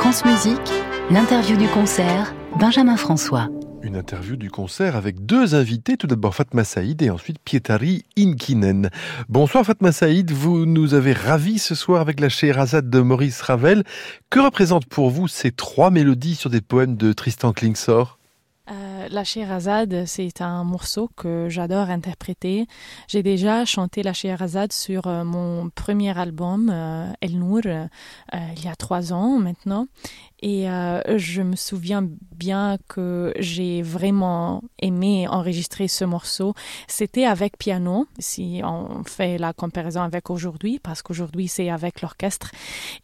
France Musique, l'interview du concert, Benjamin François. Une interview du concert avec deux invités, tout d'abord Fatma Saïd et ensuite Pietari Inkinen. Bonsoir Fatma Saïd, vous nous avez ravis ce soir avec la Scheherazade de Maurice Ravel. Que représentent pour vous ces trois mélodies sur des poèmes de Tristan Klingsor? Euh, la Scheherazade, c'est un morceau que j'adore interpréter. J'ai déjà chanté la Scheherazade sur euh, mon premier album, euh, El Nour, il y a trois ans maintenant. Et euh, je me souviens bien que j'ai vraiment aimé enregistrer ce morceau. C'était avec piano, si on fait la comparaison avec aujourd'hui, parce qu'aujourd'hui c'est avec l'orchestre.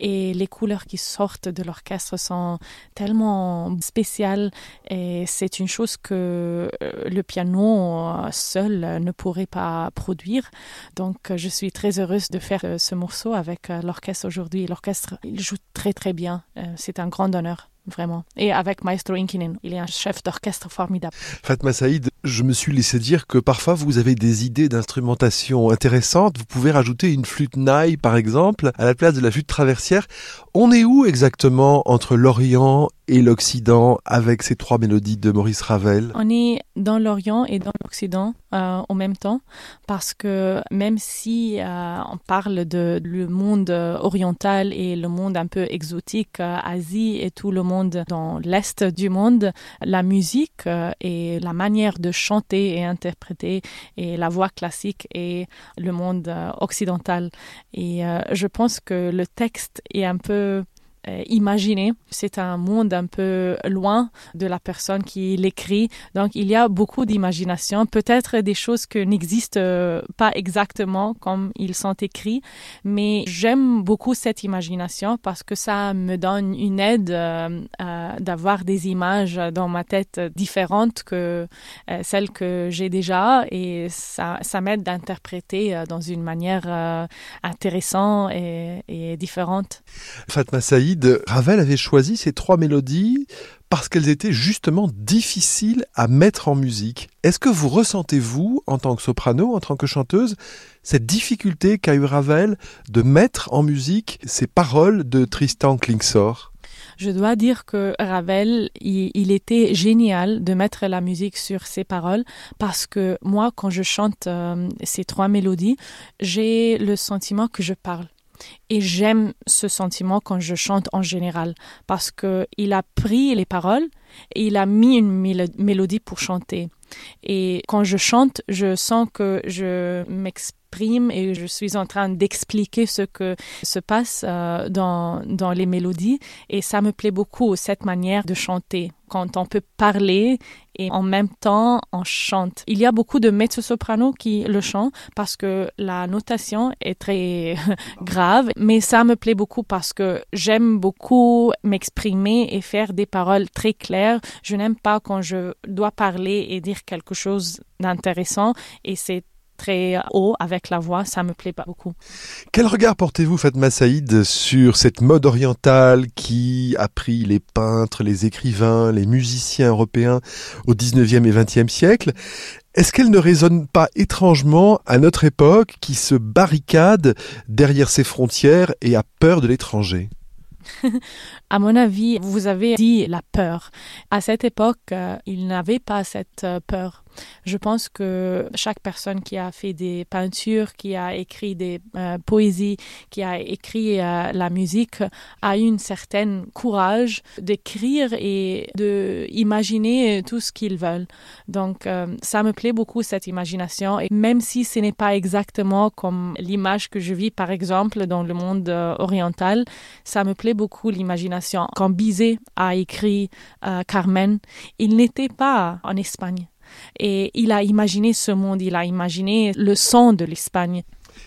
Et les couleurs qui sortent de l'orchestre sont tellement spéciales et c'est une chose que euh, le piano euh, seul ne pourrait pas produire. Donc je suis très heureuse de faire ce morceau avec l'orchestre aujourd'hui. L'orchestre, il joue très très bien. C'est un grand d'honneur, vraiment. Et avec Maestro Inkinen, il est un chef d'orchestre formidable. Fatma Saïd, je me suis laissé dire que parfois vous avez des idées d'instrumentation intéressantes. Vous pouvez rajouter une flûte naï, par exemple, à la place de la flûte traversière. On est où exactement entre l'Orient et l'Occident avec ces trois mélodies de Maurice Ravel? On est dans l'Orient et dans l'Occident euh, en même temps parce que même si euh, on parle de le monde oriental et le monde un peu exotique, euh, Asie et tout le monde dans l'est du monde, la musique et la manière de chanter et interpréter et la voix classique et le monde occidental. Et je pense que le texte est un peu euh, imaginer. C'est un monde un peu loin de la personne qui l'écrit. Donc il y a beaucoup d'imagination, peut-être des choses qui n'existent euh, pas exactement comme ils sont écrits, mais j'aime beaucoup cette imagination parce que ça me donne une aide euh, d'avoir des images dans ma tête différentes que celles que j'ai déjà et ça, ça m'aide d'interpréter dans une manière intéressante et, et différente. Fatma Saïd, Ravel avait choisi ces trois mélodies parce qu'elles étaient justement difficiles à mettre en musique. Est-ce que vous ressentez, vous, en tant que soprano, en tant que chanteuse, cette difficulté qu'a eu Ravel de mettre en musique ces paroles de Tristan Klingsor? Je dois dire que Ravel, il, était génial de mettre la musique sur ses paroles parce que moi, quand je chante euh, ces trois mélodies, j'ai le sentiment que je parle. Et j'aime ce sentiment quand je chante en général parce que il a pris les paroles et il a mis une mélodie pour chanter. Et quand je chante, je sens que je m'exprime et je suis en train d'expliquer ce que se passe euh, dans, dans les mélodies. Et ça me plaît beaucoup, cette manière de chanter quand on peut parler et en même temps on chante. Il y a beaucoup de mezzo-soprano qui le chantent parce que la notation est très grave, mais ça me plaît beaucoup parce que j'aime beaucoup m'exprimer et faire des paroles très claires. Je n'aime pas quand je dois parler et dire quelque chose d'intéressant et c'est très haut avec la voix, ça me plaît pas beaucoup. Quel regard portez-vous, Fatma Saïd, sur cette mode orientale qui a pris les peintres, les écrivains, les musiciens européens au 19e et 20e siècle? Est-ce qu'elle ne résonne pas étrangement à notre époque qui se barricade derrière ses frontières et a peur de l'étranger? à mon avis, vous avez dit la peur. À cette époque, euh, il n'avait pas cette euh, peur. Je pense que chaque personne qui a fait des peintures, qui a écrit des euh, poésies, qui a écrit la musique, a eu un certain courage d'écrire et d'imaginer tout ce qu'ils veulent. Donc, ça me plaît beaucoup cette imagination. Et même si ce n'est pas exactement comme l'image que je vis, par exemple, dans le monde oriental, ça me plaît beaucoup l'imagination. Quand Bizet a écrit Carmen, il n'était pas en Espagne. Et il a imaginé ce monde, il a imaginé le son de l'Espagne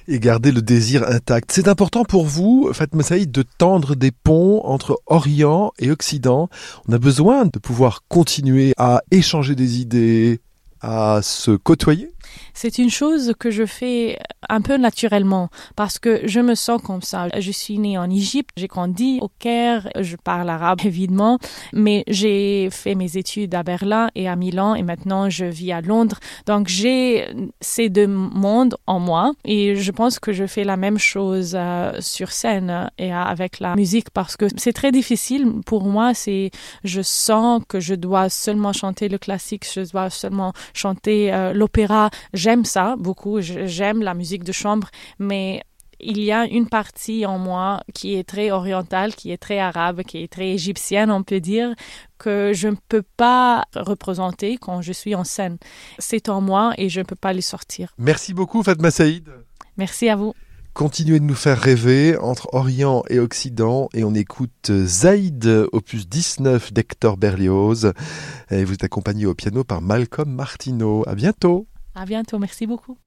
et garder le désir intact. C'est important pour vous, Fatma Saïd, de tendre des ponts entre Orient et Occident. On a besoin de pouvoir continuer à échanger des idées, à se côtoyer c'est une chose que je fais un peu naturellement parce que je me sens comme ça. Je suis née en Égypte, j'ai grandi au Caire, je parle arabe évidemment, mais j'ai fait mes études à Berlin et à Milan et maintenant je vis à Londres. Donc j'ai ces deux mondes en moi et je pense que je fais la même chose euh, sur scène et avec la musique parce que c'est très difficile pour moi. C'est je sens que je dois seulement chanter le classique, je dois seulement chanter euh, l'opéra j'aime ça beaucoup, j'aime la musique de chambre, mais il y a une partie en moi qui est très orientale, qui est très arabe, qui est très égyptienne, on peut dire, que je ne peux pas représenter quand je suis en scène. C'est en moi et je ne peux pas le sortir. Merci beaucoup Fatma Saïd. Merci à vous. Continuez de nous faire rêver entre Orient et Occident et on écoute Zaïd, opus 19 d'Hector Berlioz. Et vous êtes accompagné au piano par Malcolm Martineau. À bientôt. À bientôt, merci beaucoup.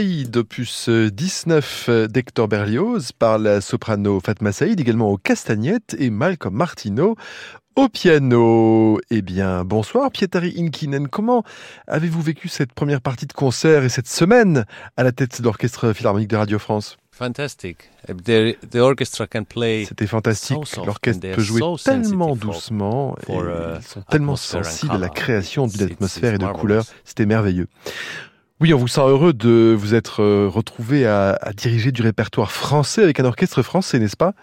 D'opus 19 d'Hector Berlioz par la soprano Fatma Saïd, également aux castagnettes, et Malcolm Martino au piano. Eh bien, bonsoir Pietari Inkinen. Comment avez-vous vécu cette première partie de concert et cette semaine à la tête de l'Orchestre Philharmonique de Radio France? Fantastic. The, the orchestra can play C'était fantastique. L'orchestre peut jouer tellement doucement et uh, ils sont tellement sensibles à la création d'atmosphère et de couleurs. C'était merveilleux. Oui, on vous sent heureux de vous être euh, retrouvé à, à diriger du répertoire français avec un orchestre français, n'est-ce pas?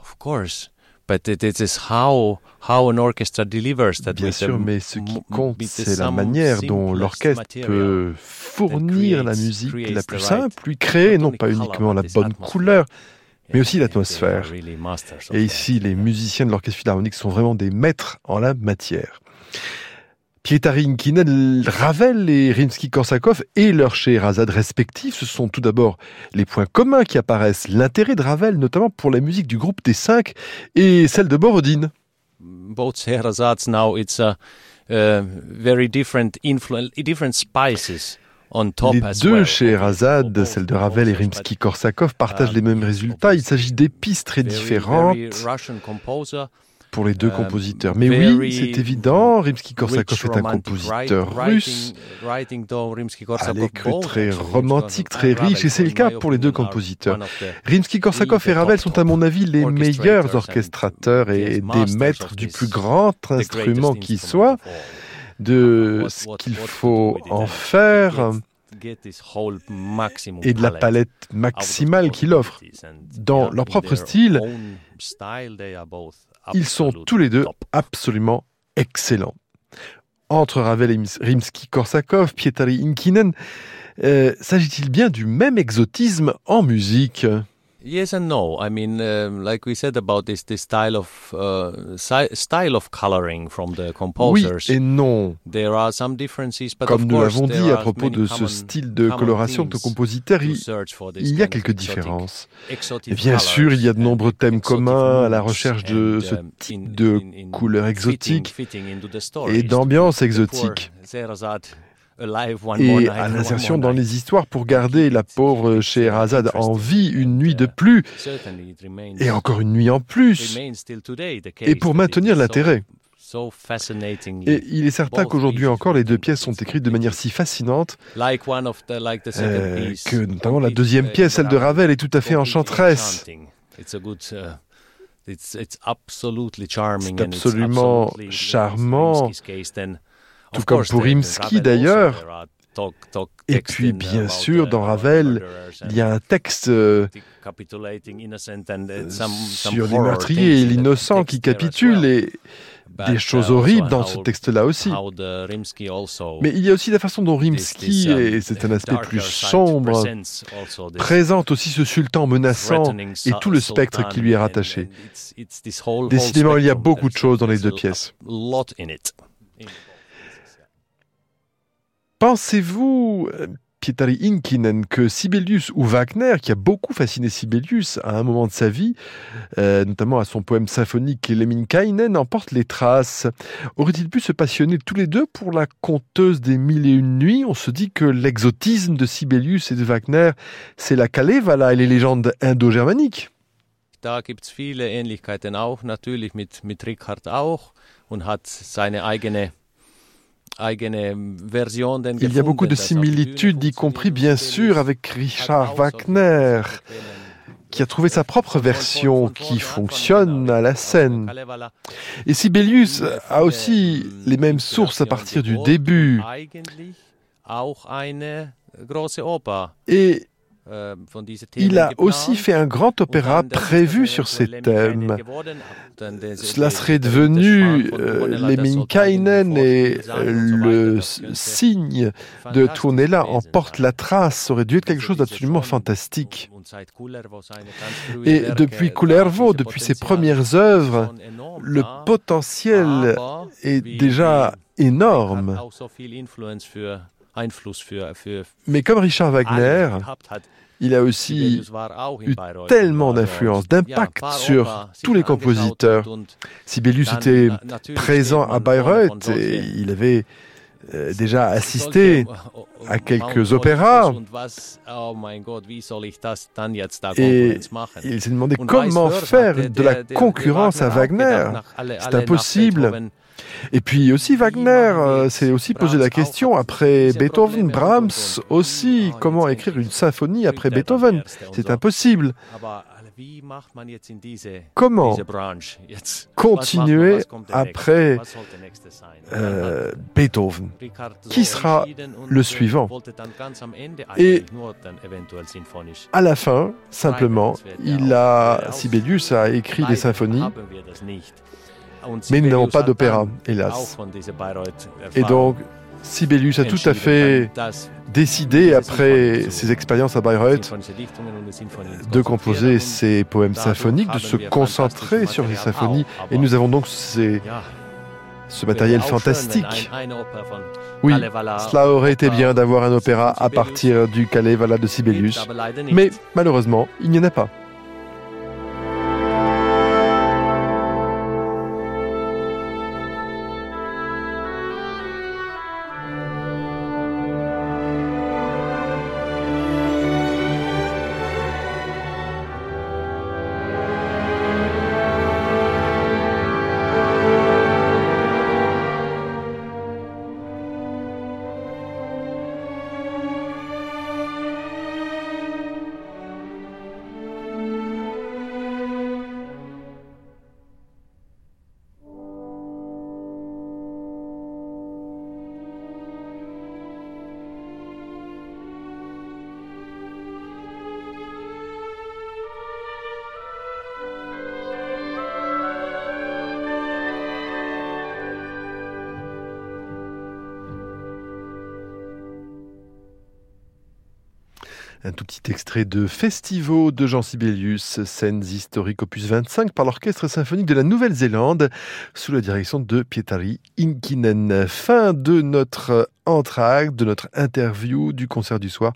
Of course. But it, it is how, how an orchestra delivers that Bien sûr, mais ce qui compte, c'est la manière dont l'orchestre peut fournir la musique la plus simple, lui créer non pas uniquement la bonne couleur, mais aussi l'atmosphère. Et ici, les musiciens de l'Orchestre Philharmonique sont vraiment des maîtres en la matière. Pietari Inkinen, Ravel et Rimsky-Korsakov et leur Scheherazade respectifs, ce sont tout d'abord les points communs qui apparaissent. L'intérêt de Ravel, notamment pour la musique du groupe des cinq et celle de Borodine. both Scheherazades now it's a uh, very different influence, different spices Les deux Both celle de Ravel et Rimsky-Korsakov, partagent les mêmes résultats. Il s'agit d'épices très différentes pour les deux um, compositeurs. Mais oui, c'est évident, Rimsky-Korsakov est un compositeur russe. à l'écrit très romantique, très riche, et c'est le cas pour les deux compositeurs. Rimsky-Korsakov et Ravel sont à mon avis les meilleurs orchestrateurs et des maîtres du plus grand instrument qui soit, de ce qu'il faut en and faire et de la palette maximale qu'il offre. Dans leur propre style, Ils sont tous les deux absolument excellents. Entre Ravel et Rimsky-Korsakov, Pietari Inkinen, euh, s'agit-il bien du même exotisme en musique? Yes and no. I mean, um, like we said about this, this style of uh, si- style of coloring from the Oui composers. et non. There are some differences, but Comme of nous l'avons dit à propos de ce style de coloration de themes compositeur, to il, y a quelques différences. Et bien sûr, il y a de nombreux thèmes communs à la recherche de ce um, type de couleurs exotiques et d'ambiance exotique. Et à l'insertion dans les histoires pour garder la pauvre Scheherazade en vie une nuit de plus it remains- et encore une nuit en plus. Et pour maintenir l'intérêt. Et il est certain qu'aujourd'hui encore, les deux pièces sont écrites de manière si fascinante euh, que notamment la deuxième uh, pièce, celle de Ravel, est tout à fait enchanteresse. uh, C'est absolument uh, charmant. Tout comme pour Rimsky, d'ailleurs. Et puis, uh, bien sûr, the- dans Ravel, Il y a un texte euh, uh, some sur les meurtriers et l'innocent qui well. et des uh, choses horribles dans ce texte-là aussi. Mais il y a aussi la façon dont Rimsky, um, et c'est un aspect plus sombre, présente aussi ce sultan menaçant et tout le spectre qui lui est rattaché. Décidément, il y a beaucoup de choses dans les deux pièces. Pensez-vous, euh, Pietari Inkinen, que Sibelius ou Wagner, qui a beaucoup fasciné Sibelius à un moment de sa vie, euh, notamment à son poème symphonique Lemminkainen, en portent les traces? Auraient-ils pu se passionner tous les deux pour la conteuse des mille et une nuits? On se dit que l'exotisme de Sibelius et de Wagner, c'est la Kalevala et les légendes indo-germaniques. Da gibt es viele Ähnlichkeiten auch, natürlich mit, mit Richard auch und hat Il y a beaucoup de similitudes, y compris bien sûr avec Richard Wagner, qui a trouvé sa propre version qui fonctionne à la scène. Et Sibelius a aussi les mêmes sources à partir du début. Et Themen il a aussi fait un grand opéra prévu sur ces thèmes. Cela serait devenu euh, Lemminkainen et euh, le signe de Tournella en porte la trace. Ça aurait dû être quelque chose d'absolument fantastique. Et depuis Kullervo, depuis ses premières œuvres, le potentiel est déjà énorme. Mais comme Richard Wagner, il a aussi eu tellement d'influence, d'impact sur tous les compositeurs. Sibelius était présent à Bayreuth et il avait euh, déjà assisté à quelques opéras. Et il s'est demandé comment faire de la concurrence à Wagner. C'est impossible. Et puis aussi Wagner euh, s'est aussi posé la question après Beethoven, Brahms aussi, comment écrire une symphonie après Beethoven? C'est impossible. Comment continuer après euh, Beethoven. Qui sera le suivant? Et à la fin, simplement, il a, Sibelius a écrit des symphonies. mais nous n'avons pas d'opéra, hélas. Et donc, Sibelius a tout à fait décidé, après ses expériences à Bayreuth, de composer ses poèmes symphoniques, de se concentrer sur les symphonies. Et nous avons donc ce matériel fantastique. Oui, cela aurait été bien d'avoir un opéra à partir du Kalevala de Sibelius, mais malheureusement, il n'y en a pas. Un tout petit extrait de Festivo de Jean Sibelius, scènes historiques opus 25 par l'Orchestre symphonique de la Nouvelle-Zélande sous la direction de Pietari Inkinen. Fin de notre entracte, de notre interview du concert du soir